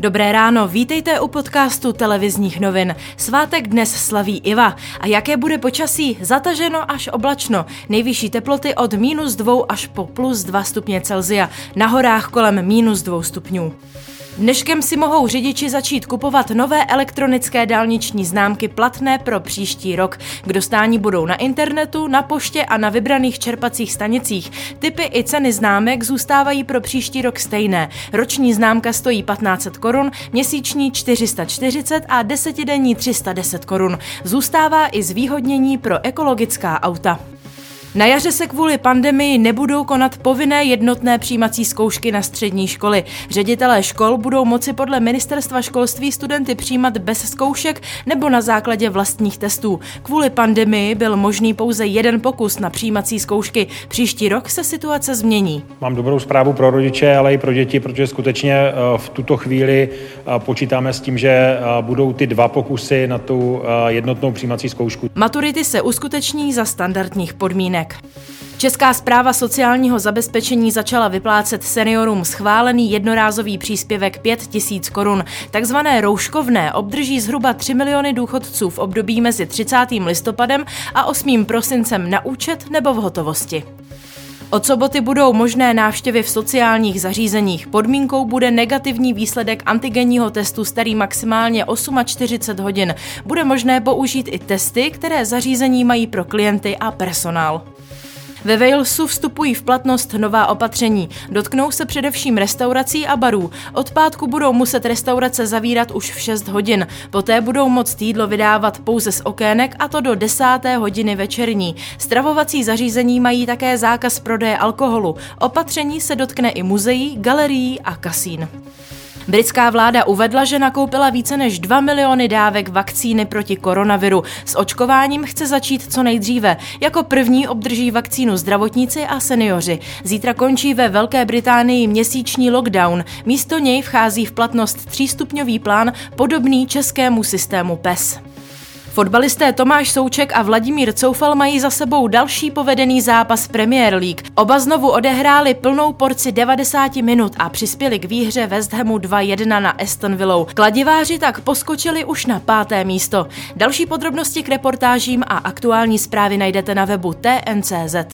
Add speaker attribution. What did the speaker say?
Speaker 1: Dobré ráno, vítejte u podcastu televizních novin. Svátek dnes slaví Iva. A jaké bude počasí? Zataženo až oblačno. Nejvyšší teploty od minus 2 až po plus 2 stupně Celzia. Na horách kolem minus 2 stupňů. Dneškem si mohou řidiči začít kupovat nové elektronické dálniční známky platné pro příští rok. K dostání budou na internetu, na poště a na vybraných čerpacích stanicích. Typy i ceny známek zůstávají pro příští rok stejné. Roční známka stojí 1500 korun, měsíční 440 a desetidenní 310 korun. Zůstává i zvýhodnění pro ekologická auta. Na jaře se kvůli pandemii nebudou konat povinné jednotné přijímací zkoušky na střední školy. Ředitelé škol budou moci podle ministerstva školství studenty přijímat bez zkoušek nebo na základě vlastních testů. Kvůli pandemii byl možný pouze jeden pokus na přijímací zkoušky. Příští rok se situace změní.
Speaker 2: Mám dobrou zprávu pro rodiče, ale i pro děti, protože skutečně eh, v tuto chvíli eh, počítáme s tím, že eh, budou ty dva pokusy na tu jednotnou přijímací zkoušku.
Speaker 1: Maturity se uskuteční za standardních podmínek podmínek. Česká zpráva sociálního zabezpečení začala vyplácet seniorům schválený jednorázový příspěvek 5 tisíc korun. Takzvané rouškovné obdrží zhruba 3 miliony důchodců v období mezi 30. listopadem a 8. prosincem na účet nebo v hotovosti. Od soboty budou možné návštěvy v sociálních zařízeních. Podmínkou bude negativní výsledek antigenního testu starý maximálně 48 hodin. Bude možné použít i testy, které zařízení mají pro klienty a personál. Ve Walesu vstupují v platnost nová opatření. Dotknou se především restaurací a barů. Od pátku budou muset restaurace zavírat už v 6 hodin. Poté budou moct jídlo vydávat pouze z okének a to do 10. hodiny večerní. Stravovací zařízení mají také zákaz prodeje alkoholu. Opatření se dotkne i muzeí, galerií a kasín. Britská vláda uvedla, že nakoupila více než 2 miliony dávek vakcíny proti koronaviru. S očkováním chce začít co nejdříve. Jako první obdrží vakcínu zdravotníci a seniori. Zítra končí ve Velké Británii měsíční lockdown. Místo něj vchází v platnost třístupňový plán podobný českému systému PES. Fotbalisté Tomáš Souček a Vladimír Coufal mají za sebou další povedený zápas Premier League. Oba znovu odehráli plnou porci 90 minut a přispěli k výhře West Hamu 2-1 na Aston Villou. Kladiváři tak poskočili už na páté místo. Další podrobnosti k reportážím a aktuální zprávy najdete na webu TNCZ.